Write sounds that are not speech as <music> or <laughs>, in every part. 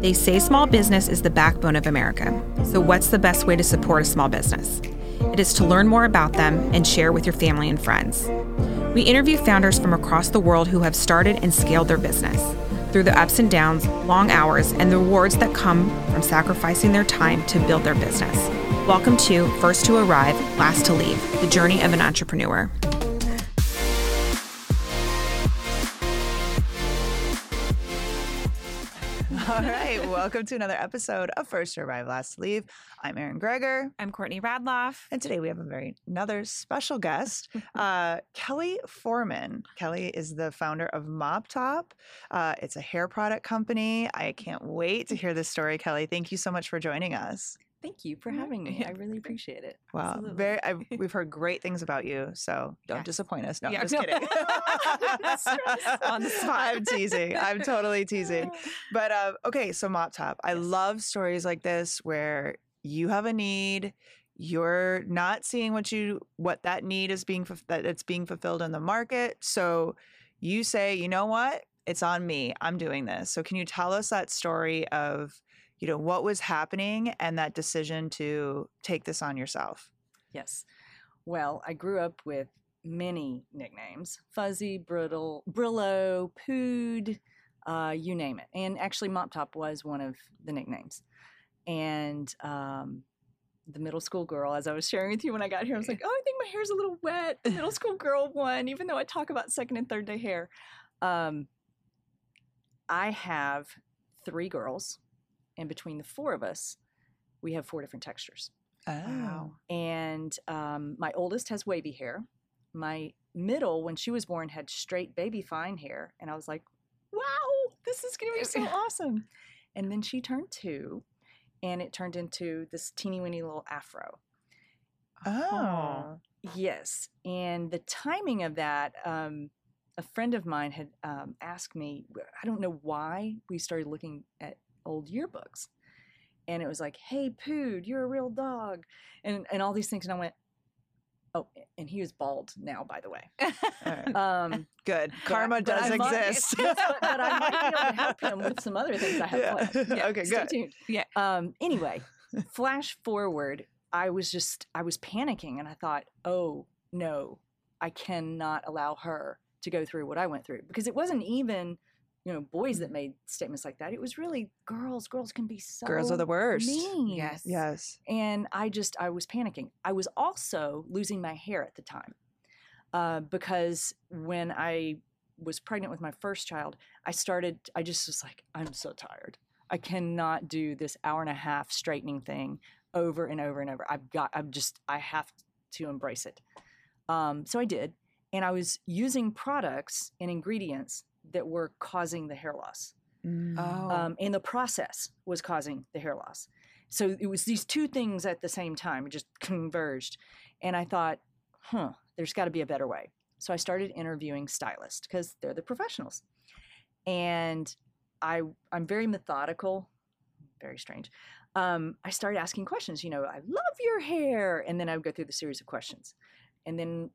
They say small business is the backbone of America. So, what's the best way to support a small business? It is to learn more about them and share with your family and friends. We interview founders from across the world who have started and scaled their business through the ups and downs, long hours, and the rewards that come from sacrificing their time to build their business. Welcome to First to Arrive, Last to Leave, the journey of an entrepreneur. Welcome to another episode of First to Arrive, Last to Leave. I'm Erin Greger, I'm Courtney Radloff. and today we have a very another special guest, <laughs> uh, Kelly Foreman. Kelly is the founder of MopTop. Uh, it's a hair product company. I can't wait to hear this story, Kelly. Thank you so much for joining us. Thank you for having me. I really appreciate it. Wow, Absolutely. very. I've, <laughs> we've heard great things about you, so don't Yes. disappoint us. No, Yeah, I'm just no. kidding. <laughs> On the <laughs> spot. I'm teasing. I'm totally teasing. But uh, okay, so MopTop. I Yes. love stories like this where you have a need, you're not seeing what you what that need is being fulf- that it's being fulfilled in the market. So you say, you know what? It's on me. I'm doing this. So can you tell us that story of you know what was happening and that decision to take this on yourself? Yes. Well, I grew up with many nicknames Fuzzy, Brittle, Brillo, Pood, uh, you name it. And actually, Mop Top was one of the nicknames. And um, the middle school girl, as I was sharing with you when I got here, I was like, <laughs> oh, I think my hair's a little wet. The middle school girl one, even though I talk about second and third day hair. Um, I have three girls, and between the four of us, we have four different textures. Oh. And um, my oldest has wavy hair. My middle, when she was born, had straight baby fine hair. And I was like, wow, this is going to be so <laughs> awesome. And then she turned two, and it turned into this teeny weeny little afro. Oh. Yes. And the timing of that, um, a friend of mine had um, asked me, I don't know why we started looking at old yearbooks. And it was like, hey, Pood, you're a real dog. And, and all these things. And I went, oh, and he was bald now, by the way. All right. Um, <laughs> Good. but- Karma but does I might- exist. <laughs> but, but I might be able to help him with some other things I have Yeah. planned. <laughs> Okay, stay good. tuned. Yeah. Um, anyway, flash forward, I was just I was panicking and I thought, oh no, I cannot allow her to go through what I went through because it wasn't even you know boys that made statements like that. It was really girls. Girls can be so Girls are the worst. mean. Yes. Yes. And I just, I was panicking. I was also losing my hair at the time uh, because when I was pregnant with my first child, I started, I just was like, I'm so tired. I cannot do this hour and a half straightening thing over and over and over. I've got, I'm just, I have to embrace it. Um, so I did. And I was using products and ingredients that were causing the hair loss Mm. Oh. um, and the process was causing the hair loss. So it was these two things at the same time, it just converged. And I thought, huh, there's got to be a better way. So I started interviewing stylists because they're the professionals. And I, I'm very methodical, very strange. Um, I started asking questions, you know, I love your hair. And then I would go through the series of questions. And then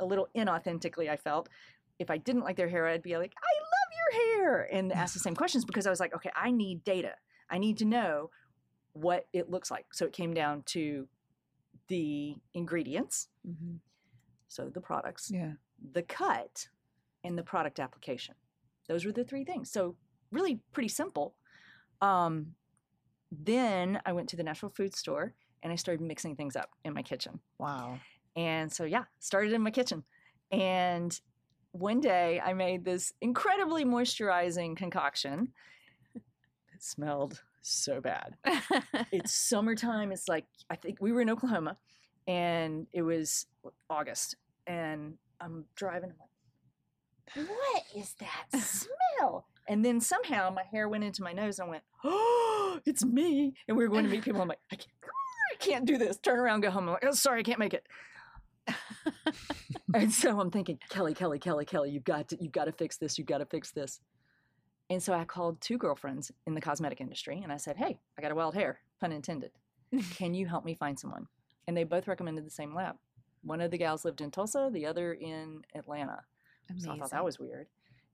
a little inauthentically, I felt if I didn't like their hair, I'd be like, I love your hair, and ask the same questions because I was like, okay, I need data. I need to know what it looks like. So it came down to the ingredients, Mhm. so the products, Yeah. the cut, and the product application. Those were the three things. So really pretty simple. Um, then I went to the natural food store and I started mixing things up in my kitchen. Wow. And so, yeah, started in my kitchen. And one day I made this incredibly moisturizing concoction. It smelled so bad. <laughs> It's summertime. It's like, I think we were in Oklahoma and it was August. And I'm driving. I'm like, what is that smell? And then somehow my hair went into my nose and I went, oh, it's me. And we were going to meet people. I'm like, I can't, I can't do this. Turn around, go home. I'm like, oh, sorry, I can't make it. And so I'm thinking, Kelly, Kelly, Kelly, Kelly, you've got to, you've got to fix this. You've got to fix this. And so I called two girlfriends in the cosmetic industry and I said, Hey, I got a wild hair, pun intended. <laughs> Can you help me find someone? And they both recommended the same lab. One of the gals lived in Tulsa, the other in Atlanta. So I thought that was weird.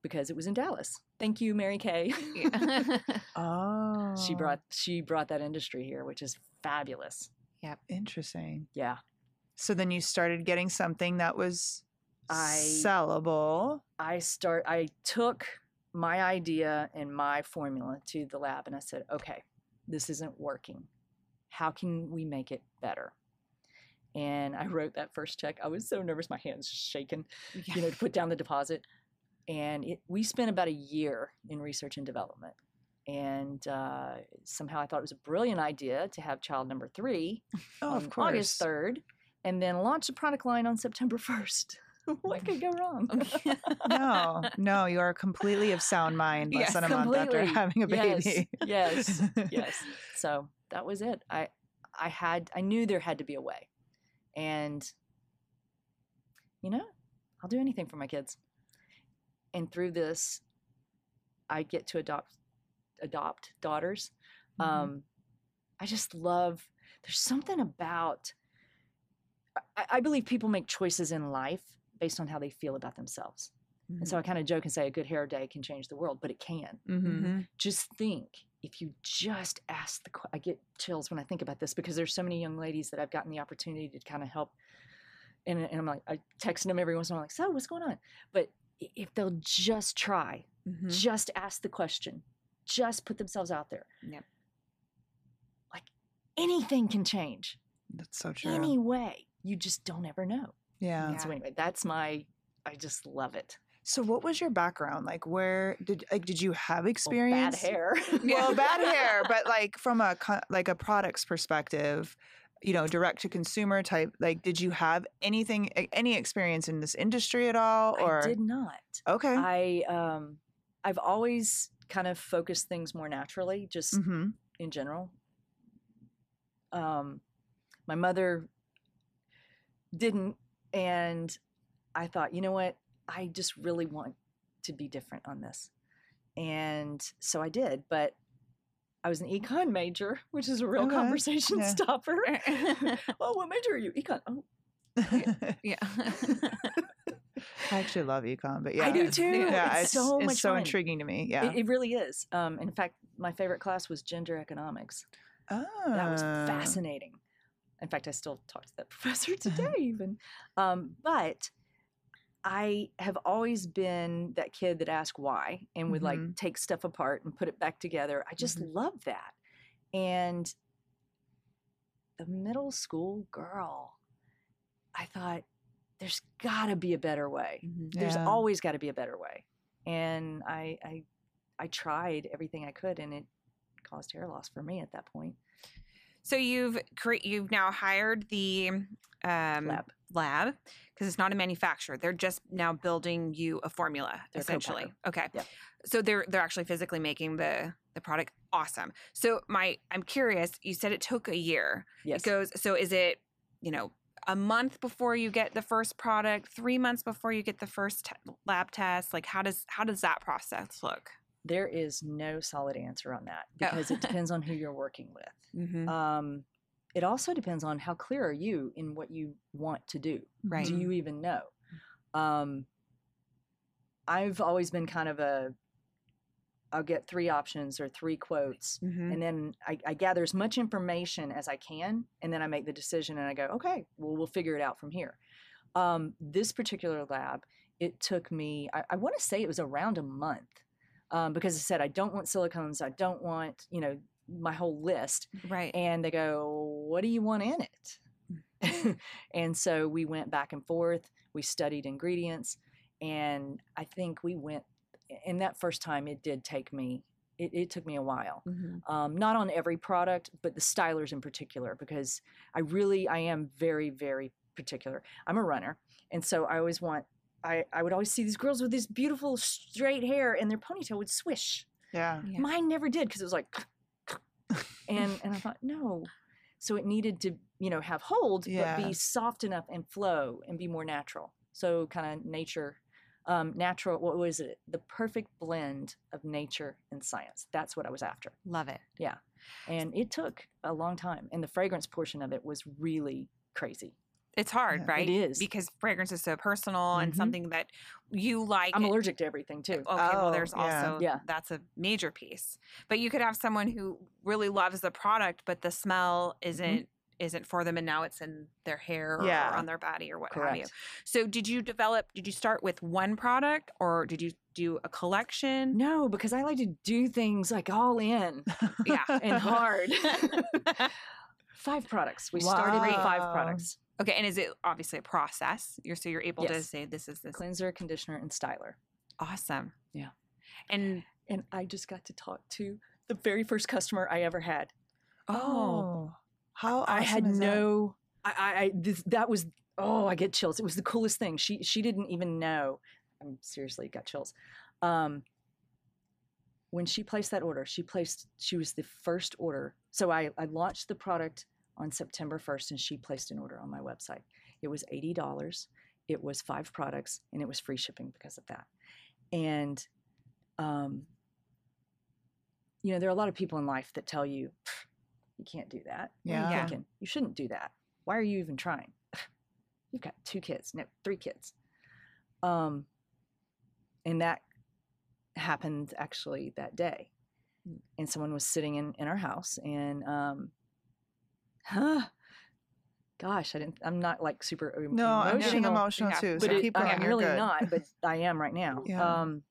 because it was in Dallas. Thank you, Mary Kay. Yeah. <laughs> <laughs> Oh. she brought she brought that industry here, which is fabulous. Yep. Interesting. Yeah. So then you started getting something that was I- sellable. I start I took my idea and my formula to the lab and I said, "Okay, this isn't working. How can we make it better?" And I wrote that first check. I was so nervous, my hands just shaking, you know, to put down the deposit. And it, we spent about a year in research and development. And uh, somehow I thought it was a brilliant idea to have child number three Oh, on of course. August 3rd and then launch a product line on September <laughs> 1st. what could go wrong? <laughs> <laughs> no, no, you are completely of sound mind less Yes, than a month after completely. having a baby. yes, yes. So that was it. I I had I knew there had to be a way. And you know, I'll do anything for my kids. And through this I get to adopt adopt daughters. Mhm. Um I just love there's something about I, I believe people make choices in life based on how they feel about themselves. And so I kind of joke and say a good hair day can change the world, but it can Mhm. just think if you just ask the que- i get chills when i think about this because there's so many young ladies that i've gotten the opportunity to kind of help and, and i'm like i text them every once in a while like so what's going on but if they'll just try Mhm. just ask the question just put themselves out there Yep. like anything can change That's so true. any way you just don't ever know yeah. Yeah. so anyway that's my i just love it So what was your background? Like where did like did you have Well, experience? bad hair <laughs> Well, bad hair, <laughs> but like from a like a products perspective, you know, direct to consumer type, like did you have anything any experience in this industry at all or i did not Okay. I um I've always kind of focused things more naturally, just mhm. in general. Um my mother didn't and I thought, you know what? I just really want to be different on this. And so I did, but I was an econ major, which is a real Okay, conversation <laughs> yeah. stopper. <laughs> oh, what major are you? Econ. Oh, <laughs> yeah. I actually love econ, but yeah. I do too. Yeah, it's, so it's much so fun. intriguing to me. Yeah. It, it really is. Um, in fact, my favorite class was gender economics. oh. That was fascinating. In fact, I still talk to that <laughs> professor today, <laughs> even. Um, but I have always been that kid that asked why and would like Mhm. take stuff apart and put it back together. I just love that. And the middle school girl, I thought, there's got to be a better way Mhm. there's Yeah. always got to be a better way and I, I i tried everything i could and it caused hair loss for me at that point So you've cre- you've now hired the um, lab lab because it's not a manufacturer. They're just now building you a formula They're a essentially. Okay. Yep. So they're they're actually physically making the the product. Awesome. So my I'm curious. You said it took a year. yes It goes. So is it you know a month before you get the first product, three months before you get the first te- lab test? Like how does how does that process look? There is no solid answer on that Oh. because it <laughs> depends on who you're working with Mm-hmm. um, it also depends on how clear are you in what you want to do Right. do you even know um, i've always been kind of a i'll get three options or three quotes Mm-hmm. and then I, I gather as much information as I can, and then I make the decision and I go, okay, well, we'll figure it out from here. Um, this particular lab, it took me, I, I want to say it was around a month um, because I said, I don't want silicones, I don't want, you know, my whole list. Right. And they go, what do you want in it? <laughs> and so we went back and forth, we studied ingredients, and I think we went, and that first time it did take me, it, it took me a while mm-hmm. um, not on every product, but the stylers in particular, because I really, I am very, very particular. I'm a runner. And so I always want, I, I would always see these girls with this beautiful straight hair and their ponytail would swish. Yeah. Yeah. Mine never did because it was like, <laughs> and, and I thought, no. So it needed to, you know, have hold, Yeah. but be soft enough and flow and be more natural. So kind of nature, um, natural, what was it? The perfect blend of nature and science. That's what I was after Love it. Yeah. And it took a long time and the fragrance portion of it was really crazy It's hard, Yeah. Right? It is because fragrance is so personal and Mhm. something that you like. I'm allergic to everything too. Okay, well, Oh, there's yeah. also Yeah. that's a major piece. But you could have someone who really loves the product, but the smell Mm-hmm. isn't isn't for them, and now it's in their hair or Yeah. on their body or what have you. So, did you develop? Did you start with one product, or did you do a collection? No, because I like to do things like all in Yeah. <laughs> and hard. <laughs> <laughs> five products. We started with five products: Okay, and is it obviously a process? You're so you're able to say this is this cleanser, conditioner, and styler. awesome. Yeah. And And I just got to talk to the very first customer I ever had. Oh, how I had awesome is that? no. I, I, I this, that was oh, I get chills. It was the coolest thing. She she didn't even know. I'm seriously got chills. Um, when she placed that order, she placed she was the first order. So I I launched the product on September 1st, and she placed an order on my website. It was eighty dollars. It was five products, and it was free shipping because of that. And um, you know, there are a lot of people in life that tell you you can't do that. Are you Yeah. thinking? You shouldn't do that. Why are you even trying? <laughs> You've got two kids, no, three kids. Um, and that happened actually that day. Mm. And someone was sitting in, in our house and, um, huh, gosh, I didn't, I'm not like super em- No, I'm getting emotional, emotional Yeah. too. So it, keep going. I'm really good. not, but I am right <laughs> now. Yeah. Um,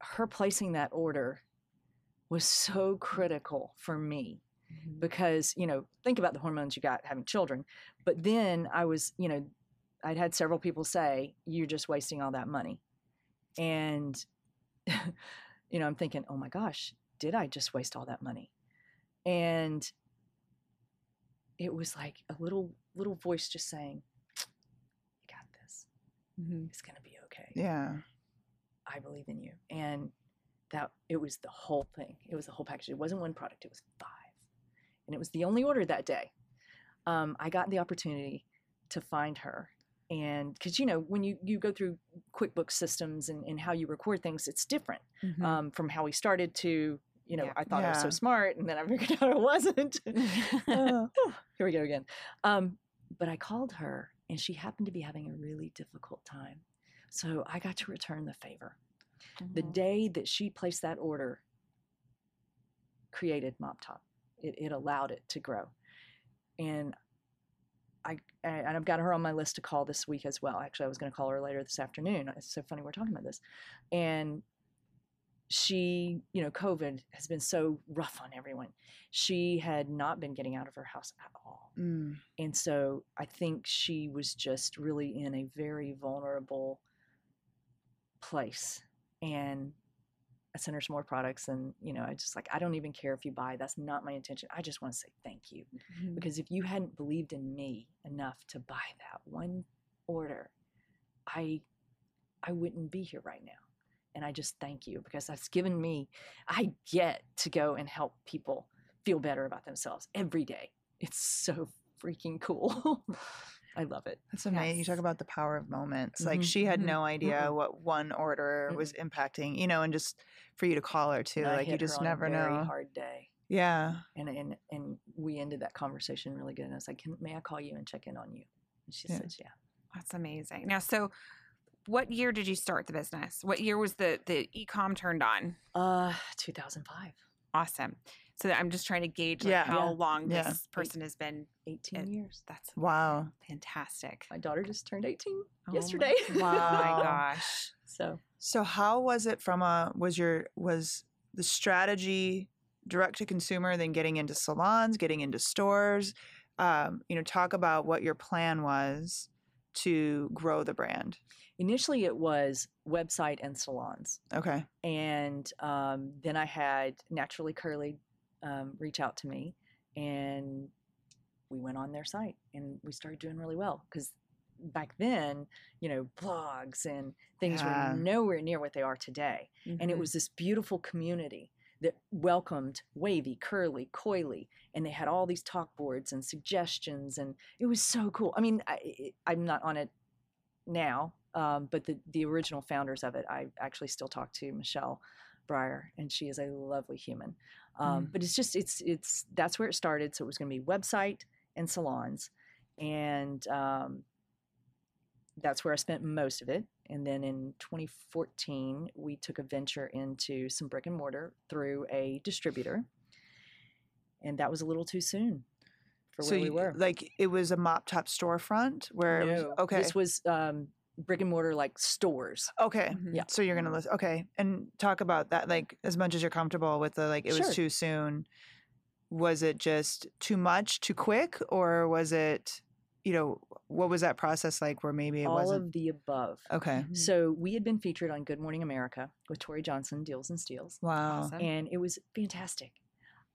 her placing that order was so critical for me because you know think about the hormones you got having children but then i was you know i'd had several people say you're just wasting all that money and <laughs> you know i'm thinking oh my gosh did i just waste all that money and it was like a little little voice just saying you got this Mhm. it's going to be okay Yeah. I believe in you. And that it was the whole thing. It was the whole package. It wasn't one product, it was five. And it was the only order that day. Um, I got the opportunity to find her. And because, you know, when you, you go through QuickBooks systems and, and how you record things, it's different Mhm. um, from how we started to, you know, Yeah. I thought I was so smart and then I <laughs> figured out I wasn't. <laughs> Uh, here we go again. Um, but I called her and she happened to be having a really difficult time. So I got to return the favor. The Mhm. day that she placed that order created MopTop. It, it allowed it to grow. And I and I've got her on my list to call this week as well. Actually, I was going to call her later this afternoon. It's so funny we're talking about this. And she, you know, COVID has been so rough on everyone. She had not been getting out of her house at all. Mm. And so I think she was just really in a very vulnerable place. And I sent her some more products. And, you know, I just like, I don't even care if you buy. That's not my intention. I just want to say thank you. Mhm. Because if you hadn't believed in me enough to buy that one order, I I wouldn't be here right now. And I just thank you because that's given me I get to go and help people feel better about themselves every day. It's so freaking cool. <laughs> I love it. That's amazing. You talk about the power of moments. Like Mhm, she had mhm, no idea what one order was impacting, you know, and just for you to call her too. I like you hit her just on a never very know. hard day. Yeah. And and and we ended that conversation really good. And I was like, Can, may I call you and check in on you? And she Yeah. says, Yeah. That's amazing. Now, so what year did you start the business? What year was the the ecom turned on? Uh 2005. Awesome. So I'm just trying to gauge like Yeah. how Yeah. long Yeah. this person has been. 18 It- years. That's Wow. fantastic. My daughter just turned 18 Oh yesterday. Oh my <laughs> Wow. gosh. so So how was it from a was your was the strategy direct to consumer then getting into salons, getting into stores? Um, you know, talk about what your plan was to grow the brand. initially it was website and salons. Okay. And um, then I had Naturally Curly um, reach out to me and we went on their site and we started doing really well because back then, you know, blogs and things Yeah. were nowhere near what they are today. and it Mhm. was this beautiful community that welcomed wavy curly coily and they had all these talk boards and suggestions and it was so cool i mean I, i'm not on it now um, but the, the original founders of it i actually still talk to michelle breyer and she is a lovely human um, Mm. but it's just it's it's that's where it started so it was going to be website and salons, and um, that's where I spent most of it. And then in 2014, we took a venture into some brick and mortar through a distributor, and that was a little too soon for so where we were. like it was a mop top storefront where it was, okay this was um, brick and mortar like stores. okay Mhm. Yeah. so you're gonna list okay and talk about that like as much as you're comfortable with the like it Sure. was too soon was it just too much too quick or was it you know what was that process like where maybe it all wasn't of the above. okay Mhm. So we had been featured on Good Morning America with Tory Johnson, Deals and Steals, wow Awesome. and it was fantastic.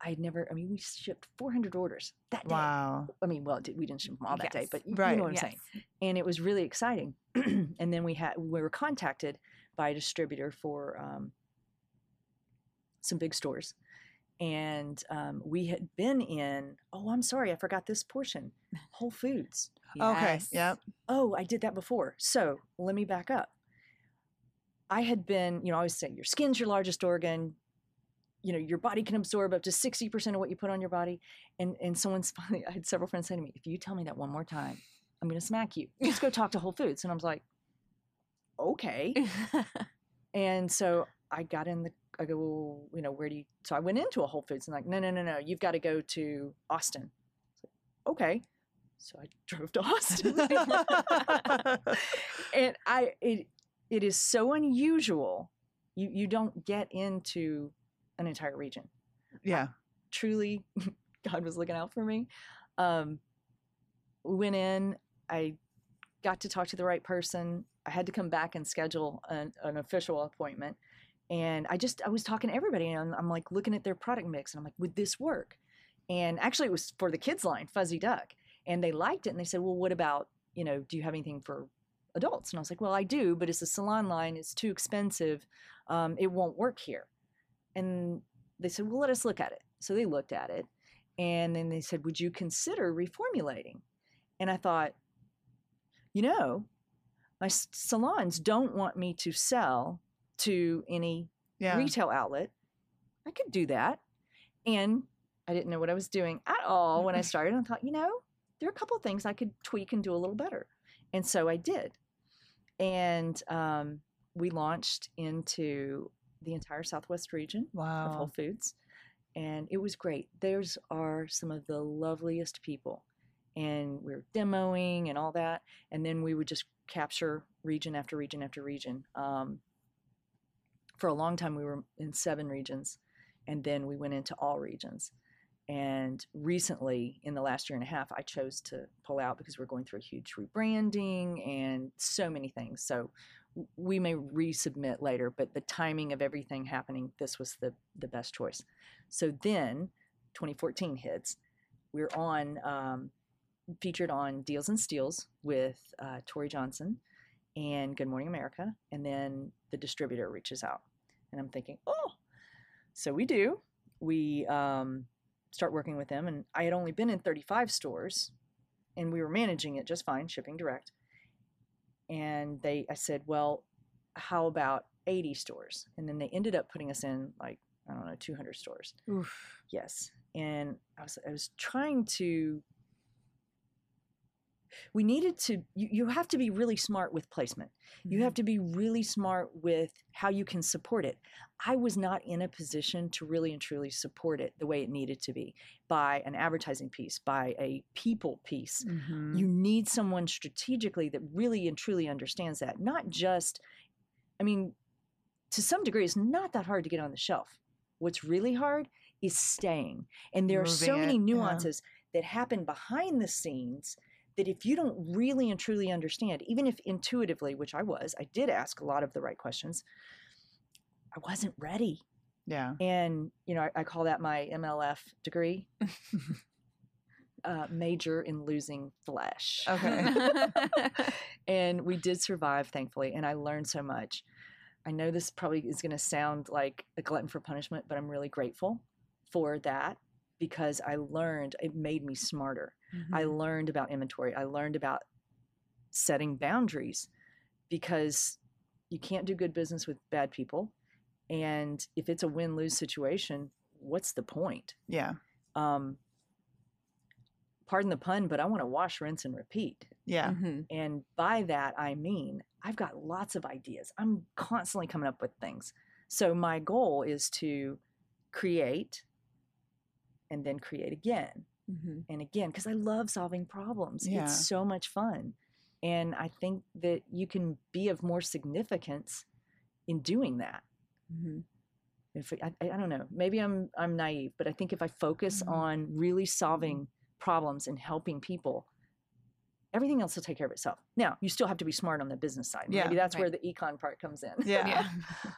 I'd never, I mean, we shipped 400 orders that day. wow I mean, well, we didn't ship them all that day, but y- Right. you know what I'm Yes. saying. And it was really exciting. <clears throat> and then we had we were contacted by a distributor for um, some big stores, and um, we had been in. Oh, I'm sorry, I forgot this portion. Whole Foods. <laughs> okay yep Oh, I did that before. So let me back up. I had been, you know, I always say your skin's your largest organ. You know, your body can absorb up to 60% of what you put on your body. And and someone's <laughs> finally, I had several friends say to me, if you tell me that one more time, I'm gonna smack you. Just go talk to Whole Foods. And I was like, okay. <laughs> And so I got in the I go, well, you know, where do you so I went into a Whole Foods and like, no, no, no, no, you've got to go to Austin. Okay. So I <laughs> drove to Austin. <laughs> and I it it is so unusual. You you don't get into an entire region. yeah Truly, <laughs> God was looking out for me. Um, went in. I got to talk to the right person. I had to come back and schedule an, an official appointment. And I just I was talking to everybody, and I'm like looking at their product mix, and I'm like, would this work? And actually, it was for the kids line, Fuzzy Duck, and they liked it. And they said, well, what about you know, do you have anything for adults? And I was like, well, I do, but it's a salon line. It's too expensive. Um, it won't work here. And they said, well, let us look at it. So they looked at it, and then they said, would you consider reformulating? And I thought, you know, my salons don't want me to sell to any yeah retail outlet. I could do that. And I didn't know what I was doing at all when I <laughs> started. I thought, you know, there are a couple of things I could tweak and do a little better. And so I did. And um, we launched into the entire Southwest region wow. of Whole Foods. And it was great. Theirs are some of the loveliest people. And we were demoing and all that. And then we would just capture region after region after region. Um, for a long time, we were in seven regions. And then we went into all regions. And recently, in the last year and a half, I chose to pull out because we're going through a huge rebranding and so many things. So we may resubmit later, but the timing of everything happening, this was the, the best choice. So then 2014 hits. We're on, um, featured on Deals and Steals with uh, Tory Johnson and Good Morning America. And then the distributor reaches out. And I'm thinking, oh, so we do. We um, start working with them. And I had only been in 35 stores and we were managing it just fine, shipping direct. And they, I said, well, how about 80 stores? And then they ended up putting us in like, I don't know, 200 stores. Oof. Yes. And I was I was trying to we needed to you, you have to be really smart with placement. You have to be really smart with how you can support it. I was not in a position to really and truly support it the way it needed to be by an advertising piece, by a people piece. Mhm. You need someone strategically that really and truly understands that. Not just, I mean, to some degree, it's not that hard to get on the shelf. What's really hard is staying. And there are so Moving many it, yeah. nuances that happen behind the scenes that if you don't really and truly understand, even if intuitively, which I was, I did ask a lot of the right questions, I wasn't ready. yeah And, you know, I, I call that my MLF degree. <laughs> uh, major in losing flesh. okay <laughs> <laughs> and we did survive, thankfully, and I learned so much. I know this probably is going to sound like a glutton for punishment, but I'm really grateful for that because I learned, it made me smarter. I Mm-hmm. learned about inventory. I learned about setting boundaries because you can't do good business with bad people. And if it's a win lose situation, what's the point? yeah Um, pardon the pun, but I want to wash, rinse, and repeat. Yeah. Mm-hmm. And by that, I mean, I've got lots of ideas. I'm constantly coming up with things. So my goal is to create and then create again Mm-hmm. and again because I love solving problems. Yeah. It's so much fun. And I think that you can be of more significance in doing that. Mm-hmm. If I, I don't know, maybe I'm I'm naive, but I think if I focus Mhm. on really solving problems and helping people, everything else will take care of itself. Now, you still have to be smart on the business side. Yeah, maybe that's where the econ part comes in. Yeah. Yeah. <laughs>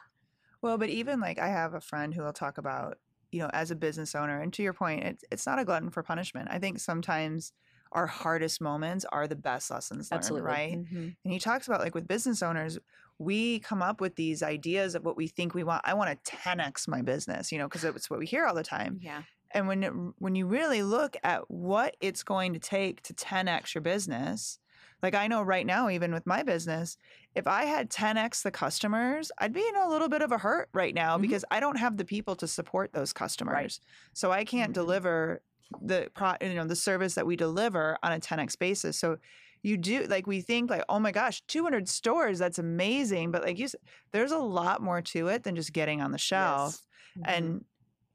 Well, but even like I have a friend who will talk about, you know, as a business owner, and to your point, it's it's not a glutton for punishment. I think sometimes our hardest moments are the best lessons learned, Absolutely. right? Mm-hmm. And he talks about like with business owners, we come up with these ideas of what we think we want. I want to 10x my business, you know, because it's what we hear all the time. Yeah. And when it, when you really look at what it's going to take to 10x your business, like I know right now, even with my business, if I had 10x the customers, I'd be in a little bit of a hurt right now Mhm. because I don't have the people to support those customers. So I can't Mhm. deliver the pro, you know, the service that we deliver on a 10x basis. So you do like we think like, oh my gosh, 200 stores, that's amazing. But like you said, there's a lot more to it than just getting on the shelf Yes. and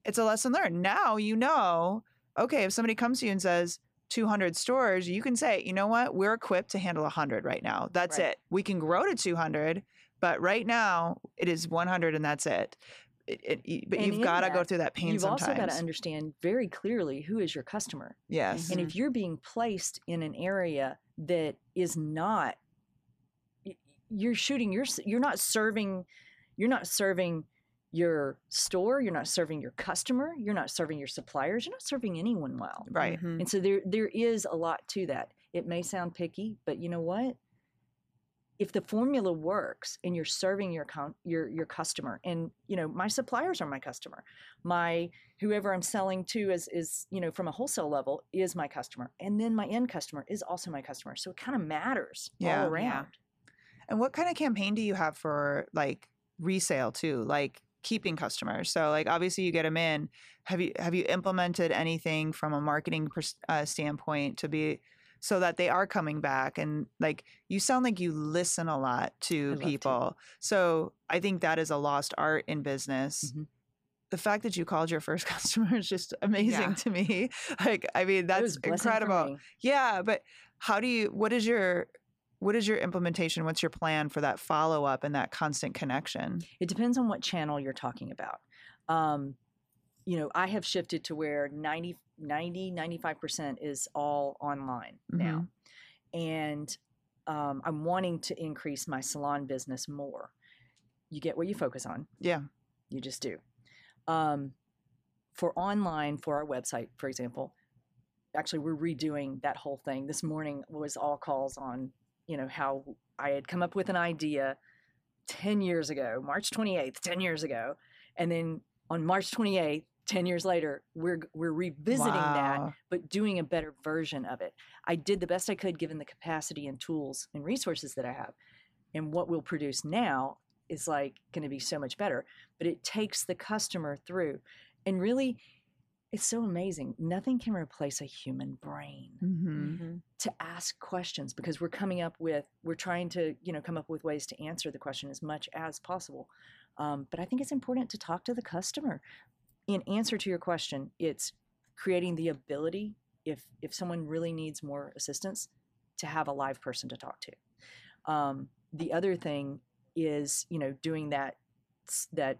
it's a lesson learned. Now you know, okay, if somebody comes to you and says 200 stores, you can say, you know what, we're equipped to handle 100 right now. That's Right. it. We can grow to 200, but right now it is 100 and that's it. It- it- y- but And you've got to go through that pain You've sometimes. also got to understand very clearly who is your customer. yes. And if mm-hmm. you're being placed in an area that is not, you're shooting your, you're not serving, you're not serving your store, you're not serving your customer, you're not serving your suppliers, you're not serving anyone well. right. Mhm. And so there there is a lot to that. It may sound picky, but you know what? If the formula works and you're serving your con- your your customer, and you know my suppliers are my customer, my whoever I'm selling to is is you know from a wholesale level is my customer, and then my end customer is also my customer. So it kind of matters Yeah. all Yeah. And what kind of campaign do you have for like resale too? Like keeping customers. So like obviously you get them in. Have you have you implemented anything from a marketing pers- uh, standpoint to be so that they are coming back and like you sound like you listen a lot to love to. people. So I think that is a lost art in business. Mhm. The fact that you called your first <laughs> customer is just amazing Yeah. to me. <laughs> Like I mean that's was a blessing for incredible. me. Yeah, but how do you what is your what is your implementation? What's your plan for that follow up and that constant connection? It depends on what channel you're talking about. Um, you know, I have shifted to where 90, 90 95% is all online now. And um, I'm wanting to increase my salon business more. You get what you focus on, Yeah. you just do. Um, for online, for our website, for example, actually, we're redoing that whole thing. This morning was all calls on, you know, how I had come up with an idea 10 years ago, March 28th, 10 years ago. And then on March 28th, 10 years later, we're, we're revisiting that but doing a better version of it. I did the best I could given the capacity and tools and resources that I have. And what we'll produce now is like going to be so much better, but it takes the customer through. And really, it's so amazing. Nothing can replace a human brain Mhm. Mhm. to ask questions because we're coming up with, we're trying to, you know, come up with ways to answer the question as much as possible. Um, but I think it's important to talk to the customer. In answer to your question, it's creating the ability, if if someone really needs more assistance, to have a live person to talk to. Um, the other thing is, you know, doing that that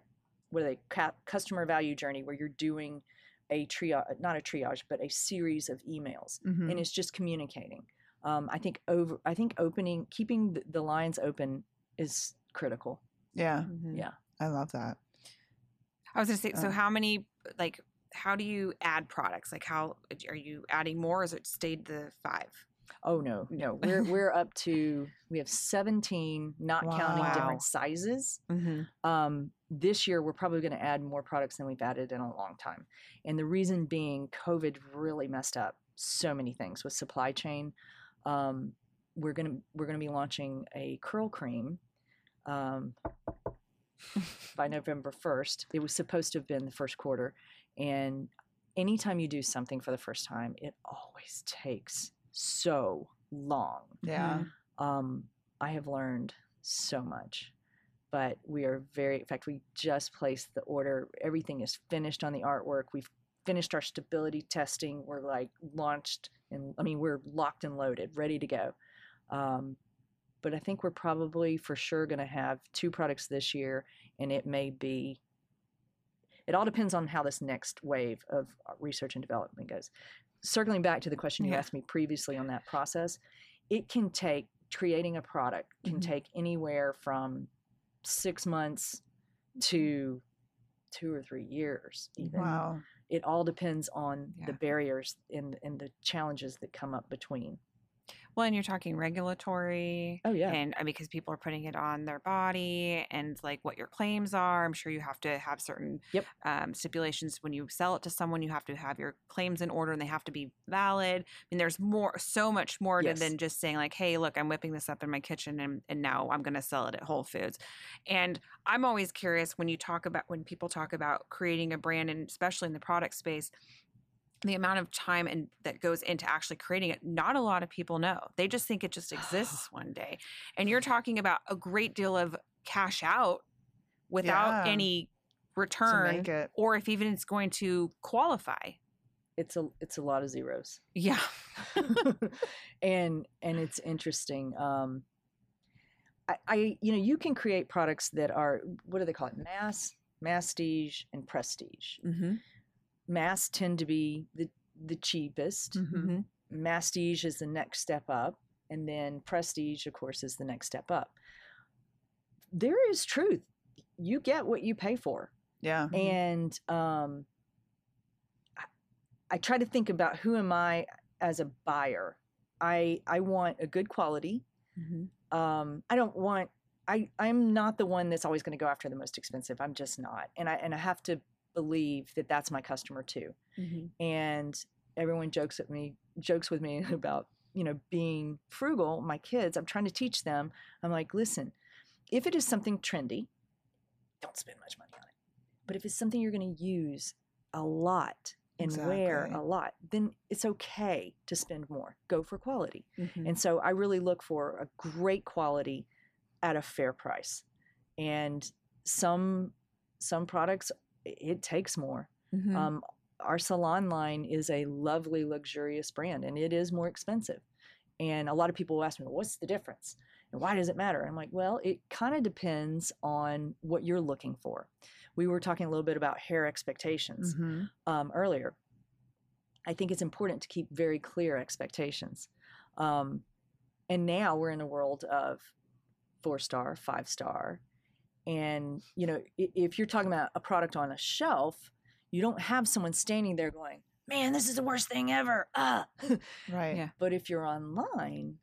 what are they ca- customer value journey where you're doing a triage, not a triage, but a series of emails Mhm. and it's just communicating. Um, I think over. I think opening, keeping the, the lines open is critical. Yeah. Mhm. Yeah. I love that. I was gonna say, so Uh, how many like how do you add products? Like how are you adding more? Or has it stayed the five? Oh no, no, we're <laughs> we're up to we have seventeen, not counting Wow. different sizes. Mm-hmm. Um, this year we're probably going to add more products than we've added in a long time, and the reason being COVID really messed up so many things with supply chain. Um, we're gonna we're gonna be launching a curl cream. Um, by <laughs> November 1st. It was supposed to have been the first quarter. And anytime you do something for the first time, it always takes so long. Yeah. Um, I have learned so much, but we are very, in fact, we just placed the order. Everything is finished on the artwork. We've finished our stability testing. We're like launched and I mean, we're locked and loaded, ready to go. Um, but I think we're probably for sure going to have two products this year, and it may be. It all depends on how this next wave of uh, research and development goes. Circling back to the question you Yeah. asked me previously on that process, it can take creating a product can Mhm. take anywhere from six months to two or three years even Wow. it all depends on Yeah. the barriers and and the challenges that come up between Well, and you're talking regulatory. oh yeah And because people are putting it on their body and like what your claims are, I'm sure you have to have certain Yep. um, stipulations when you sell it to someone. You have to have your claims in order and they have to be valid. I mean, there's more, so much more to Yes. than just saying like, "Hey, look, I'm whipping this up in my kitchen and and now I'm going to sell it at Whole Foods." And I'm always curious when you talk about when people talk about creating a brand and especially in the product space the amount of time and that goes into actually creating it not a lot of people know. They just think it just <sighs> exists one day. And you're talking about a great deal of cash out without Yeah. any return or if even it's going to qualify. It's a it's a lot of zeros. Yeah. <laughs> <laughs> And and it's interesting um I, I you know you can create products that are what do they call it? Mass mastige and prestige. Mm-hmm. Mass tend to be the the cheapest Mhm. Mm-hmm. mastige is the next step up and then prestige of course is the next step up there is truth you get what you pay for Yeah. Mhm. and um I, I try to think about who am i as a buyer i i want a good quality Mm-hmm. um i don't want i i'm not the one that's always going to go after the most expensive i'm just not and i and i have to believe that that's my customer too Mm-hmm. and everyone jokes at me jokes with me <laughs> about you know being frugal my kids i'm trying to teach them i'm like listen if it is something trendy don't spend much money on it but if it's something you're going to use a lot and wear a lot then it's okay to spend more go for quality Mm-hmm. and so I really look for a great quality at a fair price. And some some products it takes more. Mm-hmm. Um, our salon line is a lovely, luxurious brand, and it is more expensive. And a lot of people will ask me, "What's the difference? And why does it matter?" I'm like, "Well, it kind of depends on what you're looking for." We were talking a little bit about hair expectations Mhm. um, earlier. I think it's important to keep very clear expectations. Um, and now we're in a world of four star, five star. And, you know, if you're talking about a product on a shelf, you don't have someone standing there going, man, this is the worst thing ever. Ah. <laughs> Right. Yeah. but if you're online,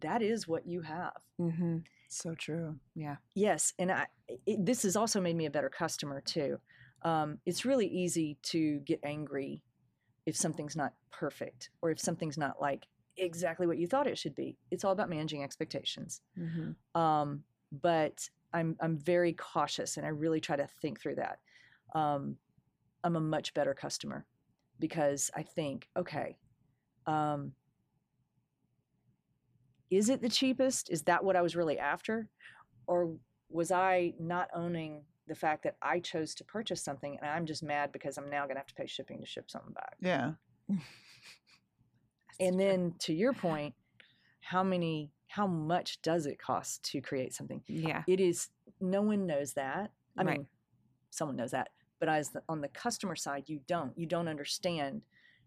that is what you have. mm-hmm. So true. Yeah. Yes, and I, it, this has also made me a better customer too. Um, it's really easy to get angry if something's not perfect or if something's not like exactly what you thought it should be. It's all about managing expectations. Mm-hmm. Um, but I'm I'm very cautious, and I really try to think through that. Um, I'm a much better customer because I think, okay, um, is it the cheapest? Is that what I was really after, or was I not owning the fact that I chose to purchase something and I'm just mad because I'm now going to have to pay shipping to ship something back? Yeah. <laughs> And then to your point, how many, how much does it cost to create something? yeah. It is no one knows that. I Right. mean someone knows that but as the, on the customer side you don't you don't understand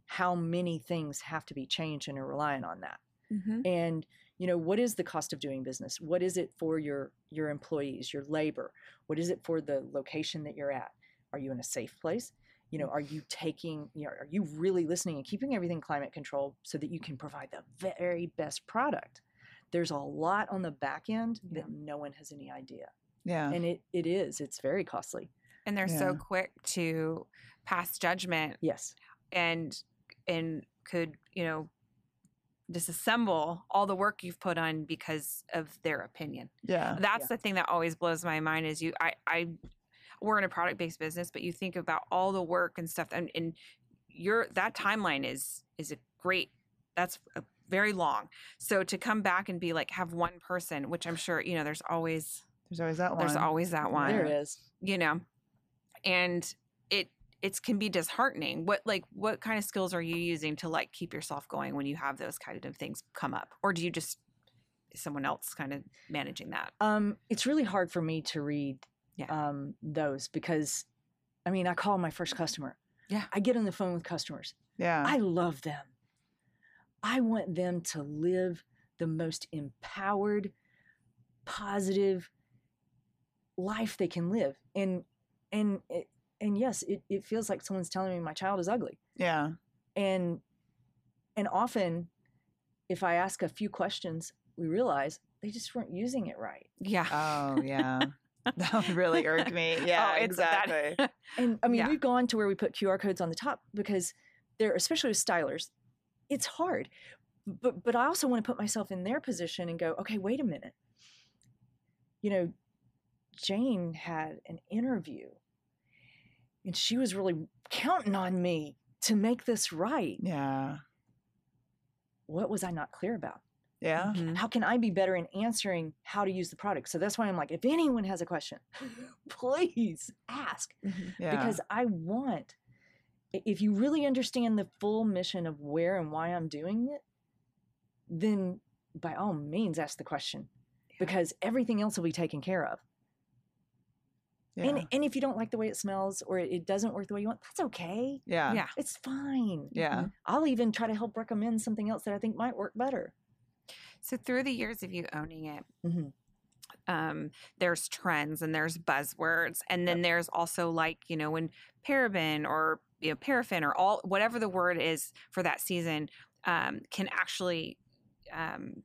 how many things have to be changed and are reliant on that. Mm-hmm. and you know what is the cost of doing business? What is it for your your employees your labor? What is it for the location that you're at? Are you in a safe place? You know are you taking you know are you really listening and keeping everything climate controlled so that you can provide the very best product there's a lot on the back end Yeah. that no one has any idea Yeah. and it, it is it's very costly and they're so quick to pass judgment yes and and could you know disassemble all the work you've put on because of their opinion yeah. that's Yeah. the thing that always blows my mind is you i i we're in a product based business but you think about all the work and stuff and, and your that timeline is is a great that's a very long. So to come back and be like have one person, which I'm sure you know, there's always There's always that one. there's always that one, There is. you know, and it it can be disheartening. What like what kind of skills are you using to like keep yourself going when you have those kind of things come up, or do you just is someone else kind of managing that? Um, it's really hard for me to read Yeah. um, those because, I mean, I call my first customer. Yeah. I get on the phone with customers. Yeah. I love them. I want them to live the most empowered, positive life they can live. And and and yes, it, it feels like someone's telling me my child is ugly. yeah. And and often if I ask a few questions, we realize they just weren't using it right. Yeah. Oh yeah. <laughs> that would really irk me. Oh, yeah, Oh, it's that- exactly. <laughs> And I mean, Yeah. we've gone to where we put QR codes on the top because they're, especially with stylers, it's hard. But but I also want to put myself in their position and go, okay, wait a minute. You know, Jane had an interview, and she was really counting on me to make this right. Yeah. What was I not clear about? Yeah. Mhm. How can I be better in answering how to use the product? So that's why I'm like, if anyone has a question, <laughs> please ask. Mhm. Yeah. because I want, i- if you really understand the full mission of where and why I'm doing it, then by all means ask the question because everything else will be taken care of. yeah. And, and if you don't like the way it smells or it, it doesn't work the way you want, that's okay. yeah. Yeah. It's fine. Yeah. I'll even try to help recommend something else that I think might work better. So through the years of you owning it, Mhm. um, there's trends and there's buzzwords, and then there's also like you know when paraben or you know paraffin or all whatever the word is for that season um, can actually, um,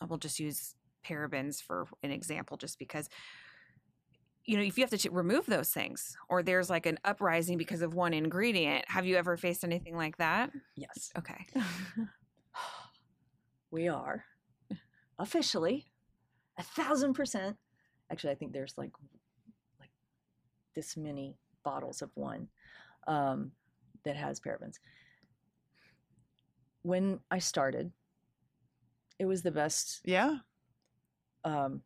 I will just use parabens for an example, just because. You know, if you have to ch- remove those things, or there's like an uprising because of one ingredient, have you ever faced anything like that? Yes. Okay. <laughs> we are officially a thousand percent. Actually, I think there's like like this many bottles of one um, that has parabens. When I started, it was the best. Yeah. Um,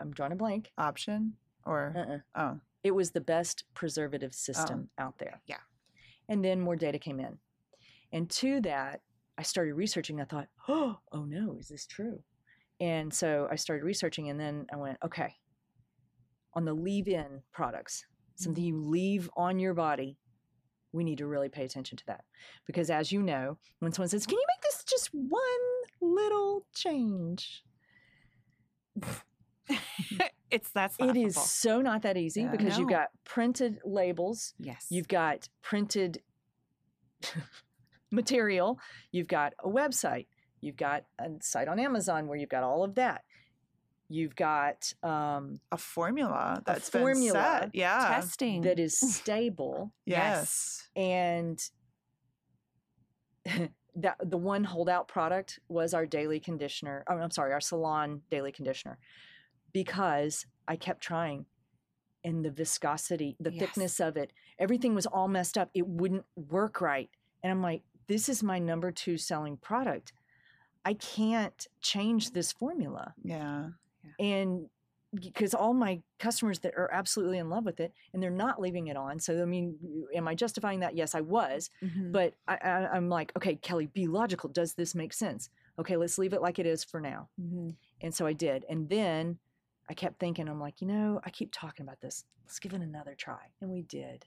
I'm drawing a blank. Option or Uh-uh. oh It was the best preservative system out there. Yeah. And then more data came in. And to that, I started researching. I thought, oh, <gasps> oh no, is this true? And so I started researching, and then I went, okay, on the leave in products, Mm-hmm. something you leave on your body, we need to really pay attention to that. Because as you know, when someone says, can you make this just one little change? <laughs> it's that's It is so not that easy Yeah. because you've got printed labels, yes. you've got printed <laughs> material, you've got a website, you've got a site on Amazon where you've got all of that. You've got um, a formula that's formula been set. Yeah. testing that is <laughs> stable yes. and <laughs> that the one holdout product was our daily conditioner. Oh, I'm sorry, our salon daily conditioner, because I kept trying, and the viscosity, the Yes. thickness of it, everything was all messed up. It wouldn't work right, and I'm like, this is my number two selling product. I can't change this formula, Yeah. And because all my customers that are absolutely in love with it and they're not leaving it on. So I mean, am I justifying that? Yes, I was. Mhm. But I, I, I'm like, okay, Kelly, be logical. Does this make sense? Okay, let's leave it like it is for now. Mhm. And so I did. And then I kept thinking, I'm like, you know, I keep talking about this. Let's give it another try. And we did.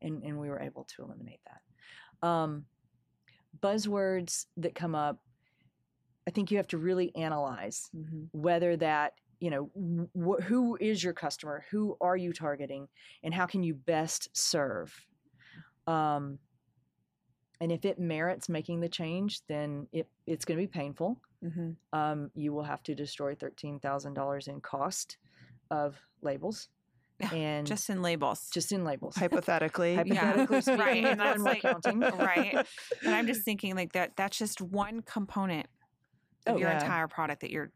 And, and we were able to eliminate that. Um, buzzwords that come up, I think you have to really analyze Mhm. whether that you know wh- who is your customer who are you targeting and how can you best serve um, and if it merits making the change then it, it's going to be painful Mhm. um, you will have to destroy $13000 in cost of labels Yeah, and just in labels. just in labels Hypothetically. <laughs> hypothetically Yeah. <laughs> speaking, Right, and that's like- accounting. right. and I'm <laughs> just thinking like that. That's just one component Oh, your yeah. entire product that you're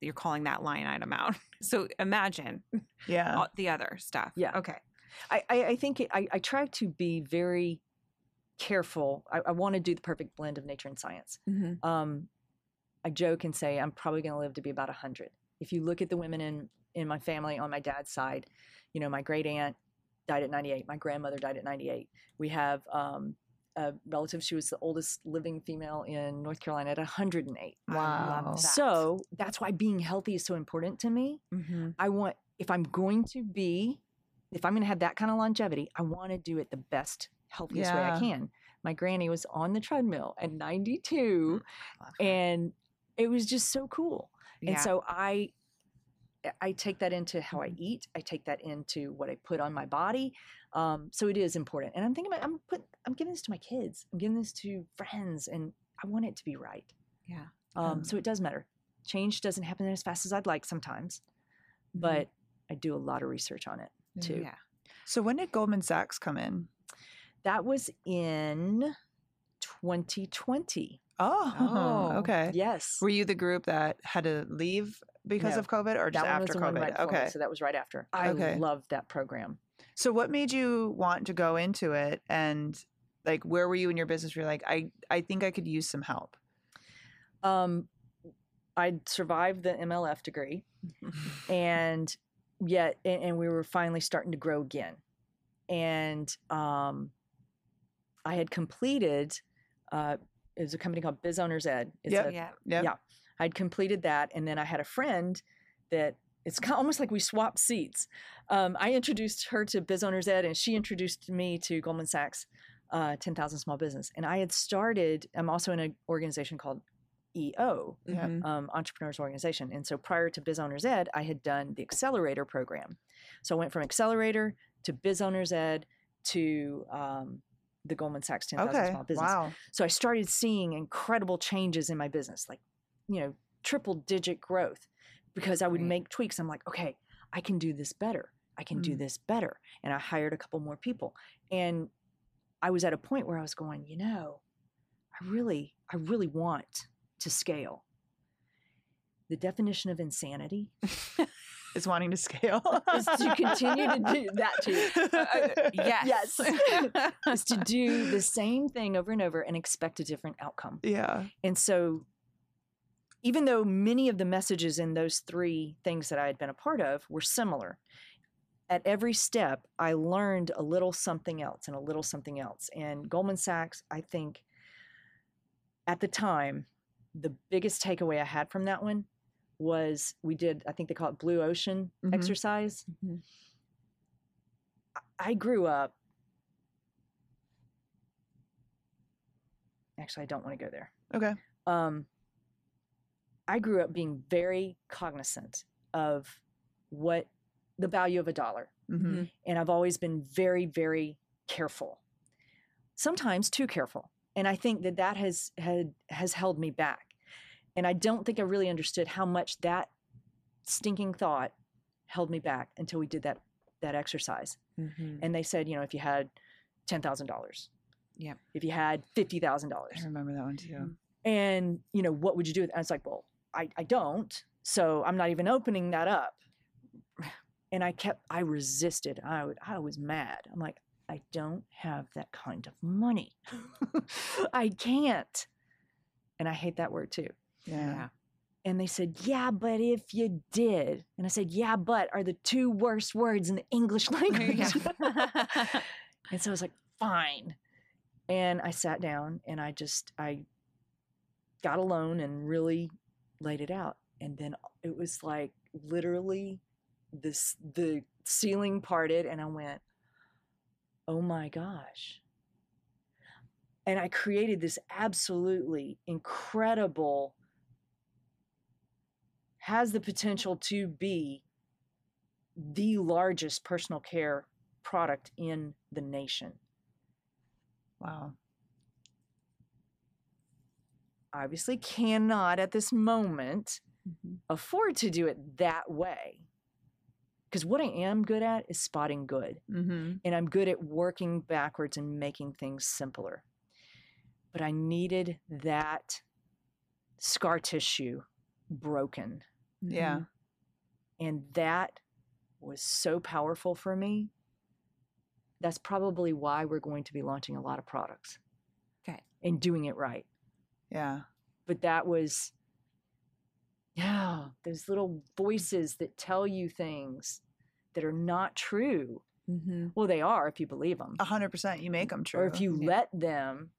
you're calling that line item out. <laughs> So imagine Yeah. the other stuff. Yeah. Okay. I, I, I think it, I, I try to be very careful. I, I want to do the perfect blend of nature and science. Mhm. Um, I joke and say I'm probably going to live to be about 100. If you look at the women in in my family on my dad's side, you know, my great aunt died at 98. My grandmother died at 98. We have um, a relative. She was the oldest living female in North Carolina at 108. Wow. that. So that's why being healthy is so important to me. Mhm. I want if I'm going to be, if I'm going to have that kind of longevity, I want to do it the best, healthiest way I can. My granny was on the treadmill at 92, and it was just so cool. And so I I take that into how I eat. I take that into what I put on my body. Um, so it is important. And I'm thinking about I'm put I'm giving this to my kids. I'm giving this to friends, and I want it to be right. Yeah. Um, Yeah. So it does matter. Change doesn't happen as fast as I'd like sometimes, Mhm. but I do a lot of research on it too. yeah. So when did Goldman Sachs come in? That was in 2020. Oh, <laughs> Oh. okay. Yes. Were you the group that had to leave because No. of COVID or just that after COVID? right before me, okay. so that was right after. I Okay. loved that program. So what made you want to go into it and like where were you in your business where you're like, I, I think I could use some help? Um, I survived the MLF degree, <laughs> and yet, and, and we were finally starting to grow again. And um, I had completed. Uh, it was a company called Biz Owners Ed. It's Yep. a yeah. Yep. Yeah. I'd completed that, and then I had a friend that it's kind of almost like we swapped seats. Um, I introduced her to Biz Owners Ed, and she introduced me to Goldman Sachs, uh, 10,000 Small Business. And I had started, I'm also in an organization called EO, Yeah. Mhm. um, Entrepreneurs Organization. And so prior to Biz Owners Ed, I had done the Accelerator program. So I went from Accelerator to Biz Owners Ed to um, the Goldman Sachs 10,000 Okay. Small Business. Wow. So I started seeing incredible changes in my business, like, you know, triple digit growth because I would Right. make tweaks. I'm like, okay, I can do this better. I can do Mm. this better. And I hired a couple more people. And I was at a point where I was going, you know, I really, I really want to scale. The definition of insanity <laughs> Is wanting to scale. is to continue to do <laughs> that too. Uh, yes. Yes. <laughs> is to do the same thing over and over and expect a different outcome. yeah. And so, even though many of the messages in those three things that I had been a part of were similar, at every step, I learned a little something else and a little something else. And Goldman Sachs, I think, at the time, the biggest takeaway I had from that one was we did, I think they call it Blue Ocean Mhm. exercise. Mhm. I- I grew up. Actually, I don't want to go there. Okay. um, I grew up being very cognizant of what the value of a dollar. hmm And I've always been very, very careful, sometimes too careful. And I think that that has, had, has held me back. And I don't think I really understood how much that stinking thought held me back until we did that, that exercise. Mhm. And they said, you know, if you had $10,000, yeah. if you had $50,000, I remember that one too. and you know what would you do with it? And it's like well I, I don't so i'm not even opening that up. And i kept i resisted i would i was mad. I'm like i don't have that kind of money. <laughs> I can't. And i hate that word too. Yeah. and they said yeah but if you did and i said yeah but are the two worst words in the english <laughs> language. <laughs> And so I was like, fine. And I sat down and I just, I got alone and really laid it out. And then it was like literally this, the ceiling parted and I went, oh my gosh. And I created this absolutely incredible, has the potential to be the largest personal care product in the nation. Wow. Obviously, cannot at this moment Mhm. afford to do it that way. Because what I am good at is spotting good, Mm-hmm. and I'm good at working backwards and making things simpler. But I needed that scar tissue broken. Yeah. Mhm. And that was so powerful for me. That's probably why we're going to be launching a lot of products. Okay. and doing it right. Yeah. But that was, yeah, those little voices that tell you things that are not true. Mm-hmm. Well, they are if you believe them, A hundred percent. You make them true. or if you Yeah. let them.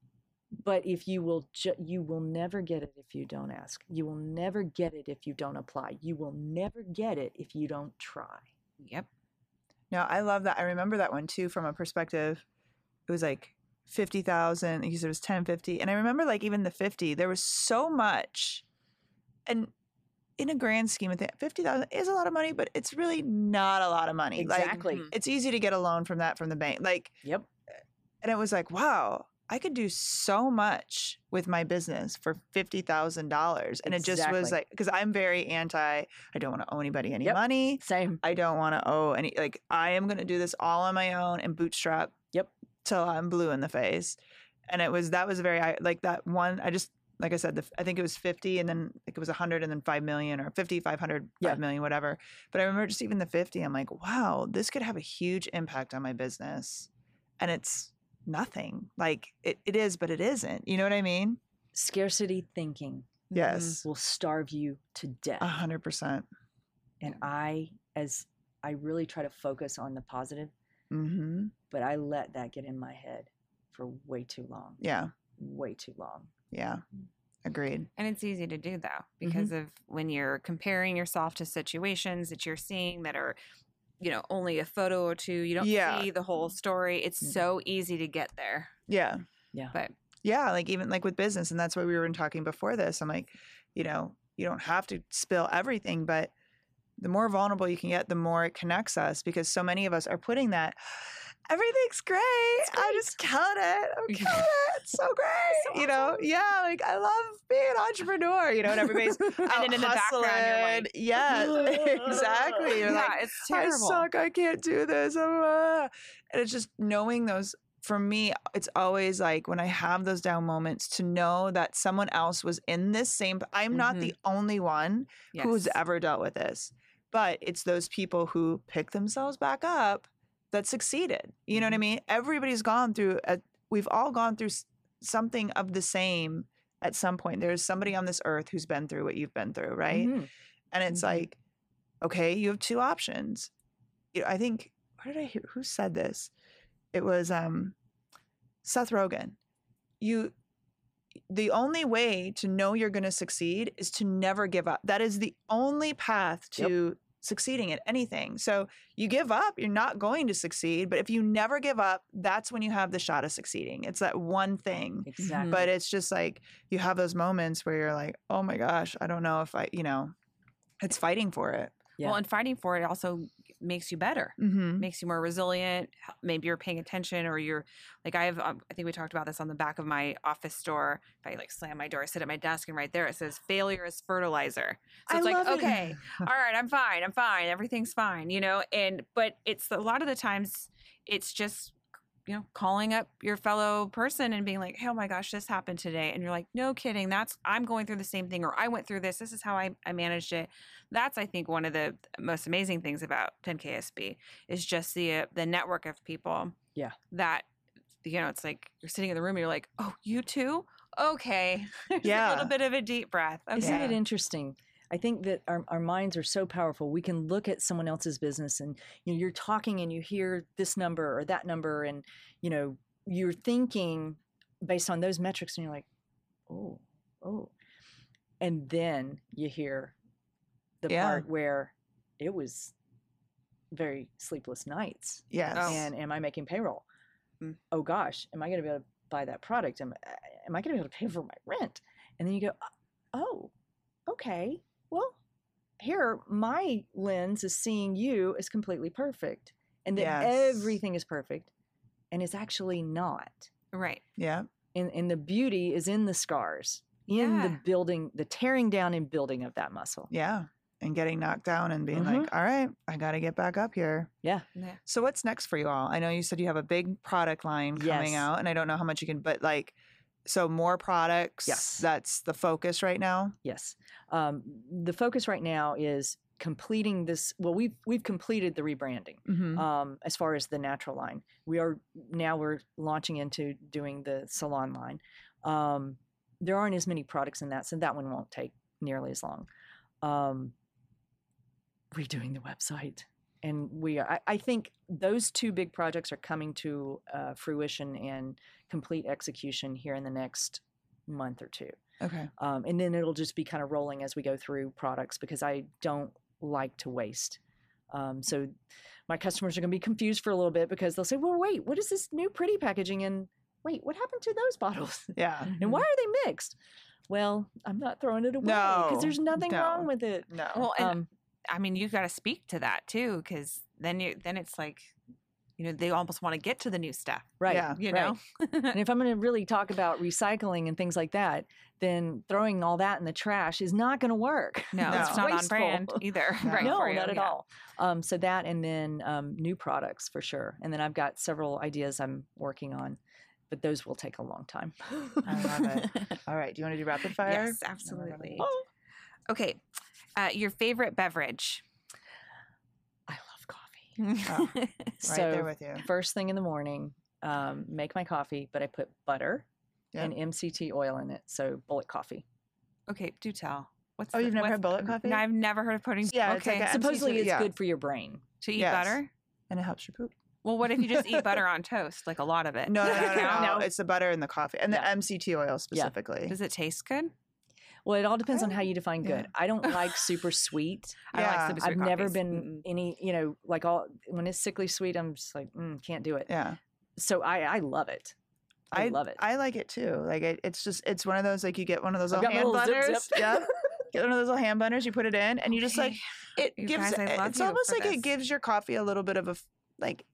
But if you will, ju- you will never get it if you don't ask. You will never get it if you don't apply. You will never get it if you don't try. Yep. No, I love that. I remember that one too from a perspective. It was like fifty thousand. You said it was ten fifty, and I remember like even the fifty. There was so much, and in a grand scheme of things, fifty thousand is a lot of money, but it's really not a lot of money. Exactly. Mhm. it's easy to get a loan from that from the bank. Like, Yep. and it was like, wow, I could do so much with my business for fifty thousand dollars, and it just was like because I'm very anti. I don't want to owe anybody any Yep. money. Same. I don't want to owe any like I am going to do this all on my own and bootstrap. Yep. Till I'm blue in the face. And it was that was very like that one I just like I said the, I think it was 50 and then like it was 100 and then 5 million or 50 500 Yeah. 5 million whatever. But I remember just even the 50 I'm like, "Wow, this could have a huge impact on my business." And it's nothing. Like it, it is but it isn't. You know what I mean? Scarcity thinking Yes. will starve you to death. A 100%. and I, as I really try to focus on the positive, Mhm. but I let that get in my head for way too long. Yeah. Way too long. Yeah. Agreed. And it's easy to do though, Mm-hmm. because of when you're comparing yourself to situations that you're seeing that are, you know, only a photo or two. You don't Yeah. see the whole story. It's Mm. so easy to get there. Yeah. Yeah. But Yeah, like even like with business, and that's what we were talking before this. I'm like, you know, you don't have to spill everything, but the more vulnerable you can get, the more it connects us because so many of us are putting that. Everything's great. I just count it. I'm Yeah. killing it. It's so great. you know, yeah. Like I love being an entrepreneur. You know, and everybody's <laughs> out then in the background, like, yes, <laughs> exactly. You're <laughs> yeah, like, it's terrible. I suck. I can't do this. ah." And it's just knowing those. For me, it's always like when I have those down moments to know that someone else was in this same. I'm not the only one who's ever dealt with this, but it's those people who pick themselves back up that succeeded. You know what I mean? Everybody's gone through. A, we've all gone through something of the same at some point. There's somebody on this earth who's been through what you've been through, right? Mhm. And it's Mhm. like, okay, you have two options. You know, I think where did I hear who said this? It was um Seth Rogen. You the only way to know you're going to succeed is to never give up. That is the only path to Yep. To succeeding at anything. So you give up, you're not going to succeed, but if you never give up, that's when you have the shot of succeeding. It's that one thing Exactly. but it's just like you have those moments where you're like oh my gosh i don't know if i you know it's fighting for it Yeah. Well, and fighting for it also makes you better. mm-hmm. makes you more resilient. Maybe you're paying attention, or you're like I have. Um, I think we talked about this on the back of my office door. If I like slam my door, I sit at my desk, and right there it says "failure is fertilizer." So I it's like, love it. okay, <laughs> all right, I'm fine, I'm fine, everything's fine, you know. And but it's a lot of the times it's just you know calling up your fellow person and being like, hey, oh my gosh, this happened today, and you're like, no kidding, that's I'm going through the same thing, or I went through this. This is how I I managed it. That's I think one of the most amazing things about 10KSB is just the uh, the network of people. Yeah. That you know, it's like you're sitting in the room and you're like, oh, you too? Okay. <laughs> There's a little bit of a deep breath. Okay. Isn't it interesting? I think that our, our minds are so powerful. We can look at someone else's business and you know, you're talking and you hear this number or that number and you know, you're thinking based on those metrics and you're like, oh, oh. And then you hear the Yeah. part where it was very sleepless nights. yes. And am I making payroll? Mm. Oh gosh, am I going to be able to buy that product? Am, am I going to be able to pay for my rent? And then you go, oh, okay. Well, here, my lens is seeing you as completely perfect and that Yes. everything is perfect. And it's actually not. Right. yeah And, and the beauty is in the scars, in the building, the tearing down and building of that muscle. yeah and getting knocked down and being Mhm. like all right i gotta get back up here Yeah. Yeah. so what's next for you all i know you said you have a big product line coming Yes. out and i don't know how much you can but like so more products Yes. that's the focus right now Yes. Um, the focus right now is completing this. Well, we've we've completed the rebranding mm-hmm. um, as far as the natural line. We are now we're launching into doing the salon line. Um, there aren't as many products in that, so that one won't take nearly as long. Um, redoing the website. And we are, I, I think those two big projects are coming to uh, fruition and complete execution here in the next month or two. Okay. Um, and then it'll just be kind of rolling as we go through products because I don't like to waste. Um, so my customers are going to be confused for a little bit because they'll say, well, wait, what is this new pretty packaging? And wait, what happened to those bottles? <laughs> Yeah. and why are they mixed? Well, I'm not throwing it away because No, there's nothing wrong with it. No. Well, and Um, I mean, you got to speak to that too, because then you then it's like, you know, they almost want to get to the new stuff. right. Yeah. You right. know, and if I'm going to really talk about recycling and things like that, then throwing all that in the trash is not going to work. no, <laughs> No. it's not on brand either. <laughs> No. right? no, for you, not at yeah. all. Um, so that, and then um, new products for sure. And then I've got several ideas I'm working on, but those will take a long time. I love it. <laughs> All right. Do you want to do rapid fire? Yes, And then we're absolutely. gonna- Okay, uh, your favorite beverage? I love coffee. <laughs> Oh, Right so there with you. first thing in the morning, um, make my coffee, but I put butter Yeah. and MCT oil in it. So bullet coffee. okay, do tell. What's Oh, the- you've never what's- had bullet coffee? No, I've never heard of putting. Yeah, it's okay, like Supposedly MCT it's yeah. good for your brain. to eat Yes. butter. And it helps your poop. Well, what if you just eat <laughs> butter on toast, like a lot of it? No, no, <laughs> Does no, no, no. It's the butter and the coffee and the MCT oil specifically. Does it taste good? Well, it all depends on how you define yeah. good. I don't like super <laughs> sweet. I like super sweet I've never been Mm-mm. any, you know, like all when it's sickly sweet, I'm just like, mm, can't do it. Yeah. So I, I love it. I, love it. I like it too. Like it, it's just it's one of those like you get one of those little hand zip, butters. zip. Yeah. Get one of those little hand butters. You put it in, and you just like it You gives. guys, it- it's almost like this. it gives your coffee a little bit of a like.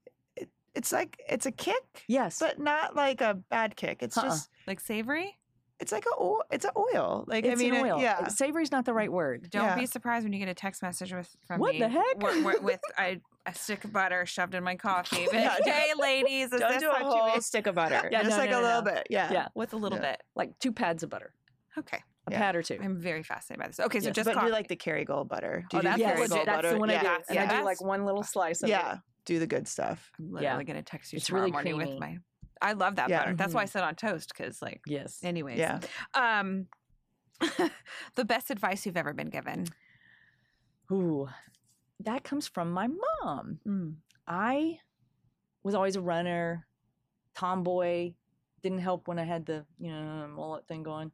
It's like it's a kick, yes. but not like a bad kick. It's Uh-uh. just like savory. It's like a oil. It's an oil. Like it's I mean, an it- oil. yeah. Savory's not the right mm, word. Don't Yeah. be surprised when you get a text message with from What me. the heck? wh- wh- <laughs> with a, a stick of butter shoved in my coffee. <laughs> But, Yeah, don't- hey, ladies, is Don't this do a what you whole stick of butter. Yeah, just no, like no, a no, little no. bit. Yeah. Yeah. With a little Yeah. bit. Like two pads of butter, Okay, a Yeah. pad or two. I'm very fascinated by this. Okay, so Yeah. just but coffee. do like the Kerrygold butter. Do Oh, that's yes. Kerrygold that's butter? the one I yeah. do. That's- And I do like one little slice of it. Yeah. Do the good stuff. I'm literally Yeah. gonna text you It's tomorrow really morning creamy. with my. I love that Yeah. butter. That's why I Mhm. said on toast because, like, Yes. anyways. Yeah. Um, <laughs> the best advice you've ever been given. Ooh, that comes from my mom. Mm. I was always a runner, tomboy. Didn't help when I had the you know mullet thing going.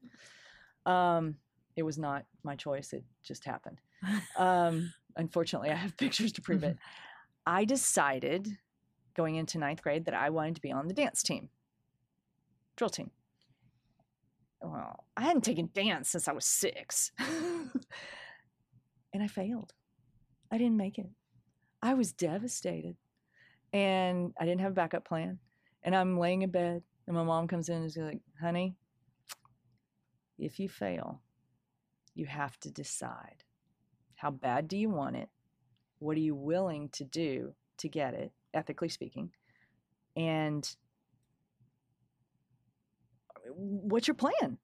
Um, it was not my choice. It just happened. <laughs> Um, unfortunately, I have pictures to prove it. <laughs> I decided going into ninth grade that I wanted to be on the dance team, drill team. Well, I hadn't taken dance since I was six, <laughs> and I failed. I didn't make it. I was devastated, and I didn't have a backup plan. And I'm laying in bed, and my mom comes in and is like, "Honey, if you fail, you have to decide how bad do you want it? What are you willing to do to get it, ethically speaking? And what's your plan?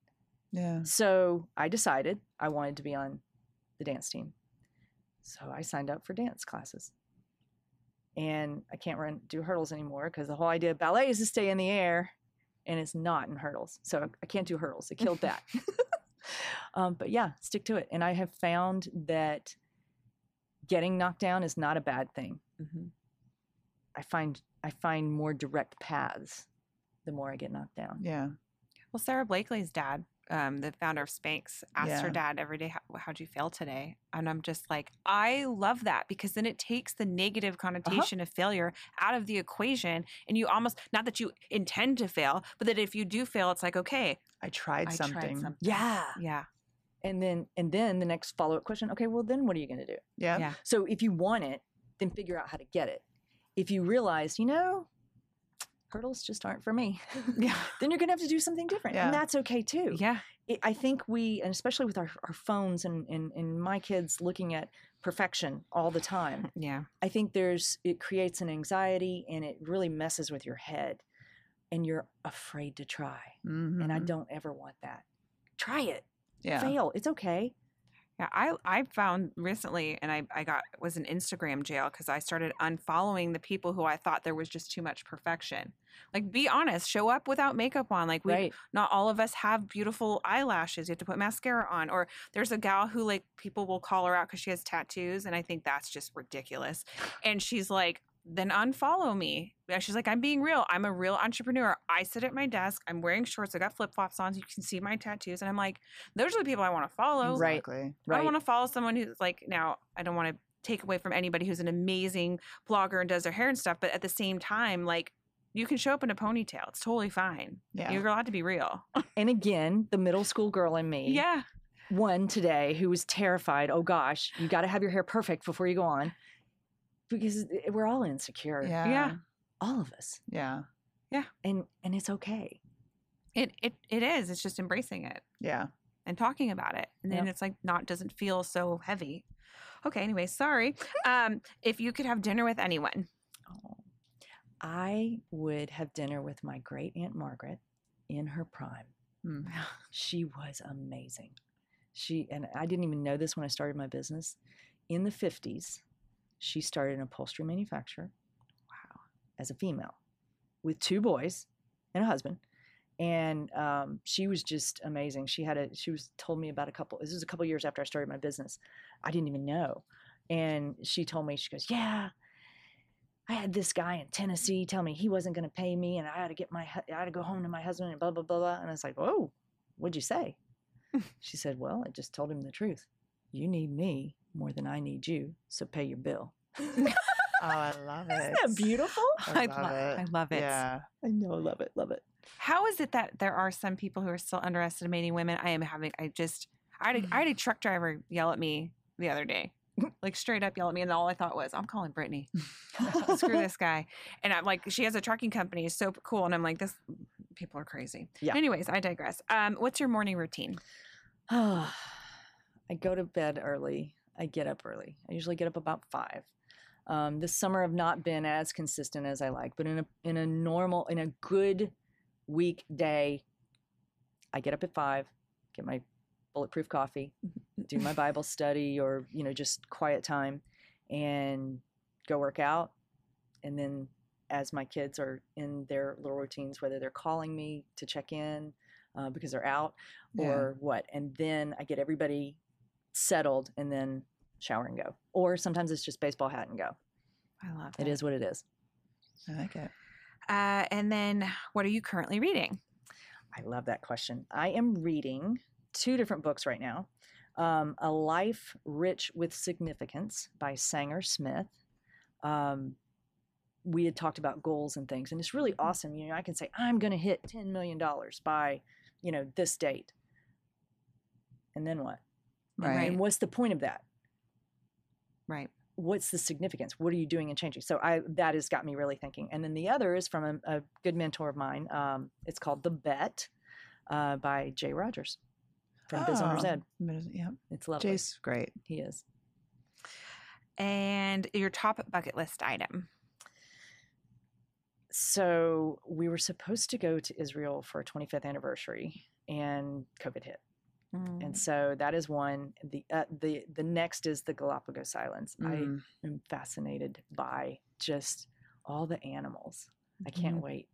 Yeah. So I decided I wanted to be on the dance team. So I signed up for dance classes. And I can't run do hurdles anymore because the whole idea of ballet is to stay in the air and it's not in hurdles. So I can't do hurdles. It killed that. <laughs> <laughs> um, but yeah, stick to it. And I have found that getting knocked down is not a bad thing. Mhm. I find I find more direct paths the more I get knocked down. Yeah. Well, Sara Blakely's dad, um, the founder of Spanx, asked her dad every day, How, "How'd you fail today?" And I'm just like, I love that because then it takes the negative connotation of failure out of the equation, and you almost not that you intend to fail, but that if you do fail, it's like, okay, I tried I something. tried something. Yeah. Yeah, And then and then the next follow-up question, okay, well then what are you going to do? Yeah. Yeah. So if you want it, then figure out how to get it. If you realize, you know, hurdles just aren't for me, <laughs> yeah, then you're going to have to do something different. Yeah. And that's okay too. yeah. It, I think we, and especially with our, our phones and, and, and my kids looking at perfection all the time, <laughs> Yeah. I think there's, it creates an anxiety and it really messes with your head and you're afraid to try. And I Mhm. don't ever want that. Try it, yeah. fail. It's okay. Yeah, I I found recently, and I I got was in Instagram jail because I started unfollowing the people who I thought there was just too much perfection. Like, be honest, show up without makeup on. Like, we right. not all of us have beautiful eyelashes. You have to put mascara on. Or there's a gal who like people will call her out because she has tattoos, and I think that's just ridiculous. And she's like, then unfollow me. She's like, I'm being real. I'm a real entrepreneur. I sit at my desk. I'm wearing shorts. I got flip flops on. So you can see my tattoos. And I'm like, those are the people I want to follow. Right. Exactly. I Right. don't want to follow someone who's like, now I don't want to take away from anybody who's an amazing blogger and does their hair and stuff. But at the same time, like, you can show up in a ponytail. It's totally fine. Yeah. You're allowed to be real. and again, the middle school girl in me. yeah. one today who was terrified. Oh gosh, you got to have your hair perfect before you go on, because we're all insecure. Yeah. Yeah. all of us, Yeah. Yeah. and and it's okay. It, it, it is. It's just embracing it. Yeah. and talking about it and then Yep. it's like not doesn't feel so heavy okay anyway sorry um if you could have dinner with anyone Oh. I would have dinner with my great aunt Margaret in her prime. Mm. <sighs> She was amazing. She and I didn't even know this when I started my business. In the 50s, she started an upholstery manufacturer. Wow. As a female with two boys and a husband. And um, she was just amazing. She had a she was told me about a couple this was a couple years after I started my business. I didn't even know. And she told me, she goes, Yeah, I had this guy in Tennessee tell me he wasn't going to pay me, and I had to get my I had to go home to my husband and blah blah blah blah. And I was like, "Whoa, what'd you say?" <laughs> she said, "Well, I just told him the truth. You need me more than I need you, so pay your bill." <laughs> Oh, I love it. Isn't that beautiful? I lo- love it. I love it Yeah. I know, love it, love it. how is it that there are some people who are still underestimating women i am having i just i had a, I had a <sighs> truck driver yell at me the other day <laughs> like straight up yell at me and all i thought was i'm calling brittany <laughs> screw this guy and i'm like she has a trucking company it's so cool and i'm like this people are crazy Yeah. anyways i digress um what's your morning routine <sighs> I go to bed early. I get up early. I usually get up about five. Um, this summer I've not been as consistent as I like, but in a in a normal in a good weekday, I get up at five, get my bulletproof coffee, <laughs> do my Bible study or you know just quiet time, and go work out, and then as my kids are in their little routines, whether they're calling me to check in uh, because they're out Yeah. or what, and then I get everybody settled and then shower and go. Or sometimes it's just baseball hat and go. i love it. It is what it is. I like it. uh and then what are you currently reading I love that question. I am reading two different books right now. Um, a Life Rich with Significance by Sanger Smith. Um, we had talked about goals and things, and it's really awesome. You know, I can say I'm going to hit ten million dollars by, you know, this date, and then what? And- Right. And what's the point of that? right. What's the significance? What are you doing and changing? So i that has got me really thinking. And then the other is from a, a good mentor of mine um, it's called the bet uh, by jay rogers from biz owners Oh, ed Yeah. it's lovely. Jay's great. he is. And your top bucket list item? So we were supposed to go to israel for a 25th anniversary and covid hit Mm. and so that is one the uh, the the next is the galapagos islands Mm. i am fascinated by just all the animals i can't Mhm. wait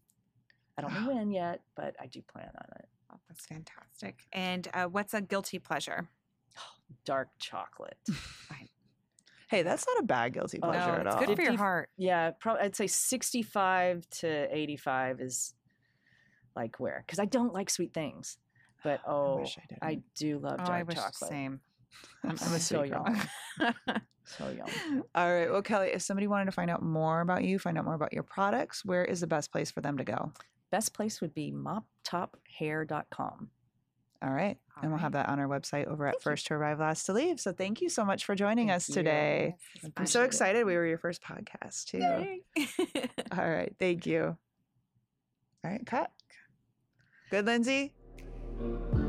i don't know <gasps> when yet but i do plan on it Oh, that's fantastic and uh, what's a guilty pleasure <gasps> dark chocolate. <laughs> Hey, that's not a bad guilty Oh, pleasure no at it's all. good for your heart yeah, probably I'd say 65 to 85 is like where? Because I don't like sweet things, but oh, wish I didn't. I do love oh dark I wish chocolate. Same. <laughs> I'm, <laughs> I'm a so sweet young. <laughs> So yum. All right. Well, Kelly, if somebody wanted to find out more about you, find out more about your products, where is the best place for them to go? Best place would be moptophair.com. All right. All and we'll have that on our website over at Thank you. First to Arrive, Last to Leave. So thank you so much for joining Thank us you. today. I I'm so appreciate it. excited we were your first podcast, too. Yay. All right. Thank you. All right. Cut. Good, Lindsay? Thank you.